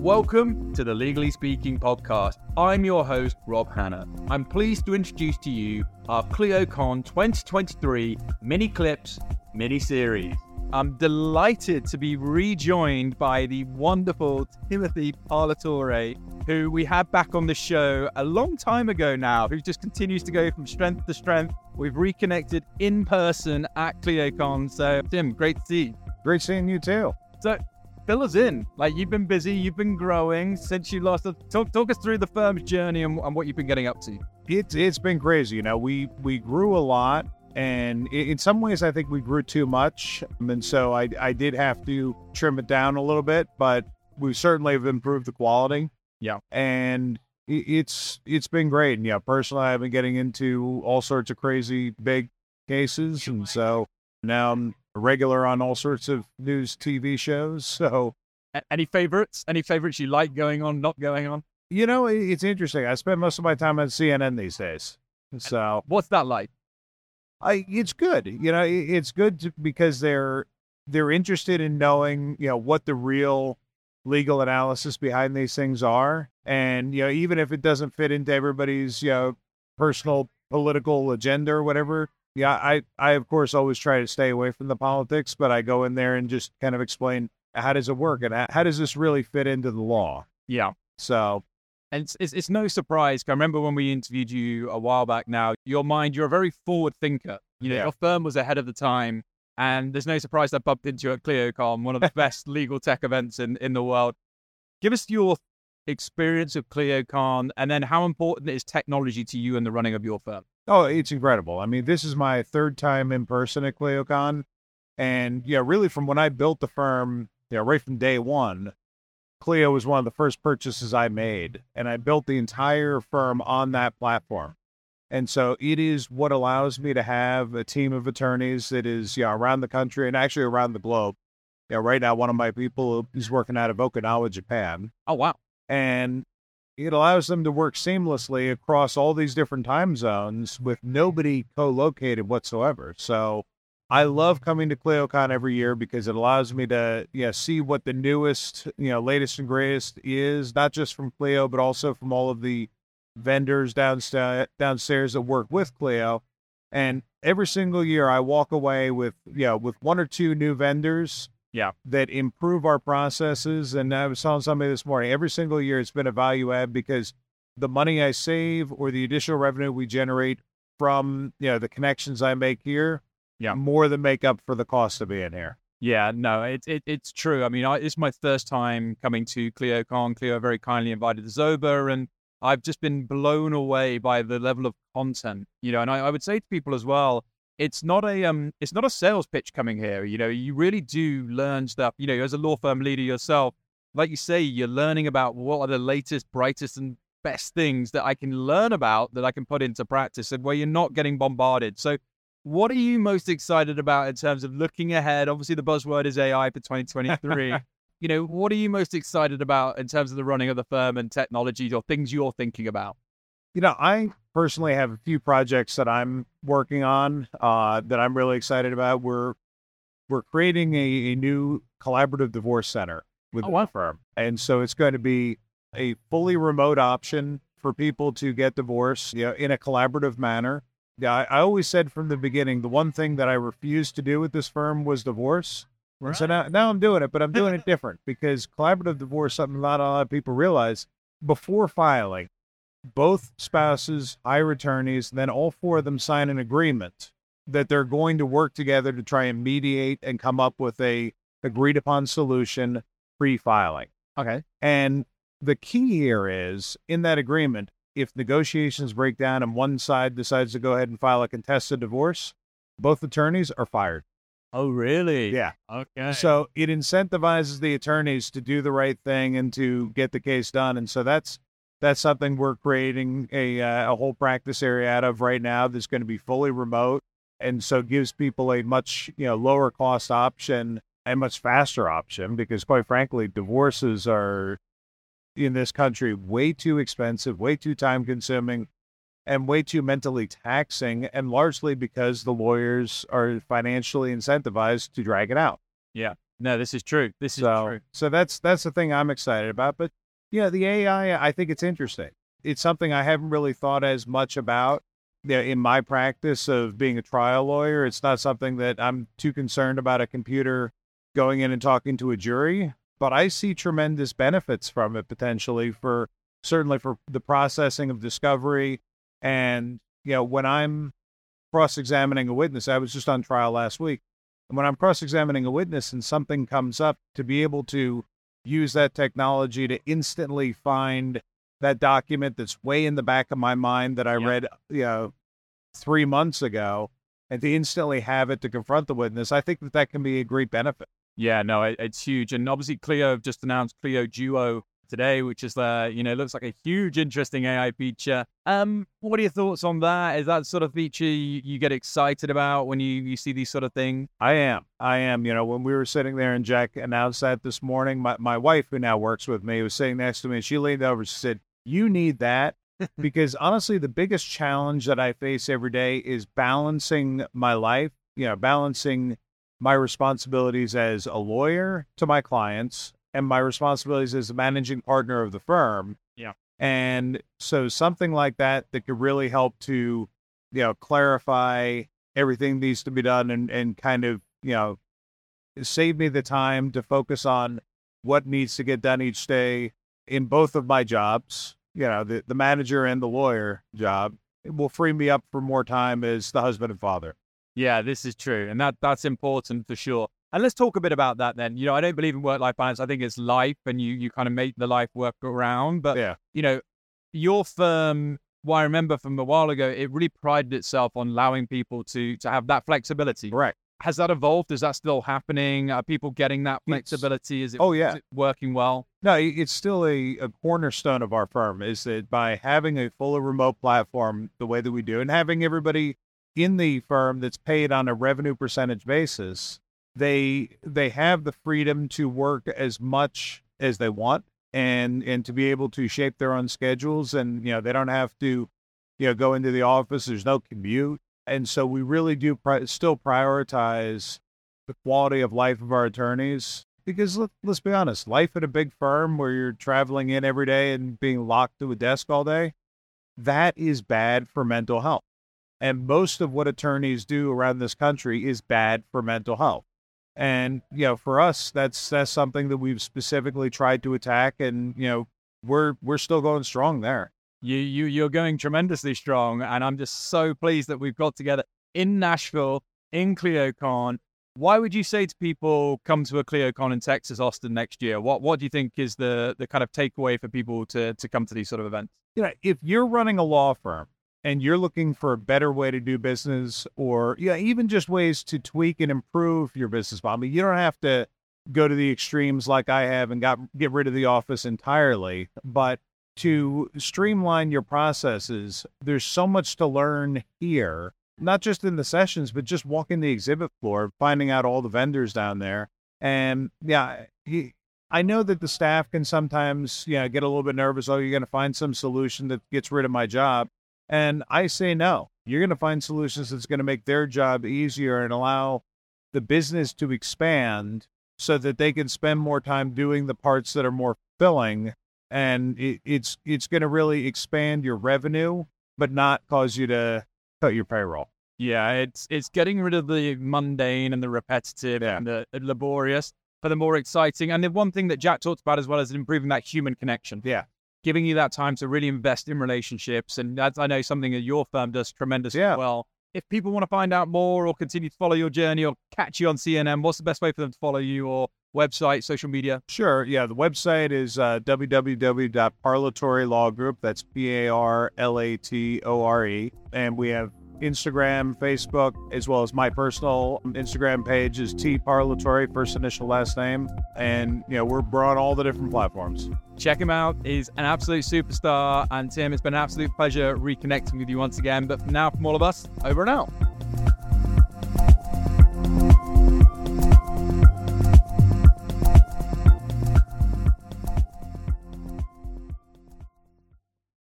Welcome to the Legally Speaking podcast. I'm your host, Rob Hanna. I'm pleased to introduce to you our ClioCon 2023 mini clips mini series. I'm delighted to be rejoined by the wonderful Timothy Parlatore, who we had back on the show a long time ago now, who just continues to go from strength to strength. We've reconnected in person at ClioCon. So, Tim, great to see you. Great seeing you too. So, fill us in. Like, you've been busy, you've been growing since you last. Talk, talk us through the firm's journey and, and what you've been getting up to. It's it's been crazy. You know, we we grew a lot and in some ways i think we grew too much um, and so I, I did have to trim it down a little bit but we certainly have improved the quality yeah and it's it's been great and yeah personally i've been getting into all sorts of crazy big cases and so now i'm a regular on all sorts of news tv shows so any favorites any favorites you like going on not going on you know it's interesting i spend most of my time on cnn these days so what's that like I, it's good. You know, it's good to, because they're they're interested in knowing, you know, what the real legal analysis behind these things are, and you know, even if it doesn't fit into everybody's, you know, personal political agenda or whatever. Yeah, I, I of course always try to stay away from the politics, but I go in there and just kind of explain how does it work and how does this really fit into the law. Yeah. So and it's, it's, it's no surprise. I remember when we interviewed you a while back now, your mind, you're a very forward thinker. You know, yeah. your firm was ahead of the time. And there's no surprise I bumped into you at ClioCon, one of the best legal tech events in, in the world. Give us your experience of ClioCon and then how important is technology to you in the running of your firm? Oh, it's incredible. I mean, this is my third time in person at ClioCon. And yeah, really from when I built the firm, yeah, right from day one, Clio was one of the first purchases I made, and I built the entire firm on that platform. And so it is what allows me to have a team of attorneys that is yeah, around the country and actually around the globe. Yeah, right now one of my people is working out of Okinawa, Japan. Oh wow. And it allows them to work seamlessly across all these different time zones with nobody co-located whatsoever. So I love coming to ClioCon every year because it allows me to yeah see what the newest, you know, latest and greatest is, not just from Clio, but also from all of the vendors downstairs downstairs that work with Clio. And every single year I walk away with yeah, with one or two new vendors yeah that improve our processes. And I was telling somebody this morning, every single year it's been a value add because the money I save or the additional revenue we generate from you know the connections I make here yeah, more than make up for the cost of being here. Yeah, no, it's it, it's true. I mean, I, it's my first time coming to ClioCon. Clio very kindly invited the Zoba, and I've just been blown away by the level of content. You know, and I, I would say to people as well, it's not a um, it's not a sales pitch coming here. You know, you really do learn stuff. You know, as a law firm leader yourself, like you say, you're learning about what are the latest, brightest, and best things that I can learn about that I can put into practice, and where you're not getting bombarded. So what are you most excited about in terms of looking ahead? Obviously, the buzzword is AI for 2023. you know, what are you most excited about in terms of the running of the firm and technologies or things you're thinking about? You know, I personally have a few projects that I'm working on uh, that I'm really excited about. We're we're creating a, a new collaborative divorce center with oh, wow. firm, and so it's going to be a fully remote option for people to get divorced, you know, in a collaborative manner. Yeah, I, I, always said from the beginning the one thing that I refused to do with this firm was divorce. Right. So now, now I'm doing it, but I'm doing it different because collaborative divorce, something not a lot of people realize, before filing, both spouses hire attorneys, then all four of them sign an agreement that they're going to work together to try and mediate and come up with a agreed upon solution pre-filing. Okay. And the key here is in that agreement, if negotiations break down and one side decides to go ahead and file a contested divorce, both attorneys are fired. Oh, really? Yeah. Okay. So it incentivizes the attorneys to do the right thing and to get the case done. And so that's that's something we're creating a uh, a whole practice area out of right now that's going to be fully remote and so gives people a much, you know, lower cost option and much faster option because quite frankly, divorces are in this country way too expensive, way too time consuming, and way too mentally taxing, and largely because the lawyers are financially incentivized to drag it out. Yeah. No, this is true. This is so, true. So that's that's the thing I'm excited about. But yeah, the AI, I think it's interesting. It's something I haven't really thought as much about in my practice of being a trial lawyer. It's not something that I'm too concerned about a computer going in and talking to a jury, but I see tremendous benefits from it potentially for certainly for the processing of discovery. And, you know, when I'm cross examining a witness, I was just on trial last week. And when I'm cross examining a witness and something comes up, to be able to use that technology to instantly find that document that's way in the back of my mind that I yep. read, you know, three months ago, and to instantly have it to confront the witness, I think that that can be a great benefit. Yeah, no, it, it's huge. And obviously, Clio just announced Clio Duo today, which is uh, you know, looks like a huge, interesting AI feature. Um, what are your thoughts on that? Is that sort of feature you, you get excited about when you, you see these sort of things? I am. I am. You know, when we were sitting there and Jack announced that this morning, my, my wife, who now works with me, was sitting next to me and she leaned over and said, You need that. because honestly, the biggest challenge that I face every day is balancing my life, you know, balancing my responsibilities as a lawyer to my clients and my responsibilities as a managing partner of the firm. Yeah. And so something like that that could really help to, you know, clarify everything needs to be done and, and kind of, you know, save me the time to focus on what needs to get done each day in both of my jobs, you know, the, the manager and the lawyer job. It will free me up for more time as the husband and father. Yeah, this is true. And that that's important for sure. And let's talk a bit about that then. You know, I don't believe in work life balance. I think it's life and you you kind of make the life work around. But yeah. you know, your firm, well, I remember from a while ago, it really prided itself on allowing people to to have that flexibility. Right. Has that evolved? Is that still happening? Are people getting that flexibility? Is it, oh, yeah. Is it working well? No, it's still a, a cornerstone of our firm is that by having a fully remote platform the way that we do and having everybody in the firm that's paid on a revenue percentage basis, they they have the freedom to work as much as they want and and to be able to shape their own schedules and you know they don't have to you know go into the office. There's no commute. And so we really do pri- still prioritize the quality of life of our attorneys because let, let's be honest life at a big firm where you're traveling in every day and being locked to a desk all day that is bad for mental health. And most of what attorneys do around this country is bad for mental health and you know, for us, that's that's something that we've specifically tried to attack, and you know, we're we're still going strong there. You you you're going tremendously strong, and I'm just so pleased that we've got together in Nashville in ClioCon. Why would you say to people come to a ClioCon in Texas, Austin next year? What what do you think is the the kind of takeaway for people to to come to these sort of events? You know, if you're running a law firm and you're looking for a better way to do business or yeah, even just ways to tweak and improve your business model. I mean, you don't have to go to the extremes like I have and got get rid of the office entirely, but to streamline your processes, there's so much to learn here, not just in the sessions, but just walking the exhibit floor, finding out all the vendors down there. And yeah, he, I know that the staff can sometimes, you know, get a little bit nervous. Oh, you're going to find some solution that gets rid of my job. And I say no. You're going to find solutions that's going to make their job easier and allow the business to expand so that they can spend more time doing the parts that are more filling and it, it's it's going to really expand your revenue but not cause you to cut your payroll. Yeah, it's it's getting rid of the mundane and the repetitive yeah. and the laborious for the more exciting. And the one thing that Jack talked about as well is improving that human connection. Yeah giving you that time to really invest in relationships. And that's, I know, something that your firm does tremendously yeah. well. If people want to find out more or continue to follow your journey or catch you on CNN, what's the best way for them to follow you or website, social media? Sure. Yeah. The website is uh, Law Group. That's P A R L A T O R E. And we have Instagram, Facebook, as well as my personal Instagram page is T Parlatore, first initial last name. And, you know, we're, we're on all the different platforms. Check him out. He's an absolute superstar. And Tim, it's been an absolute pleasure reconnecting with you once again. But for now, from all of us, over and out.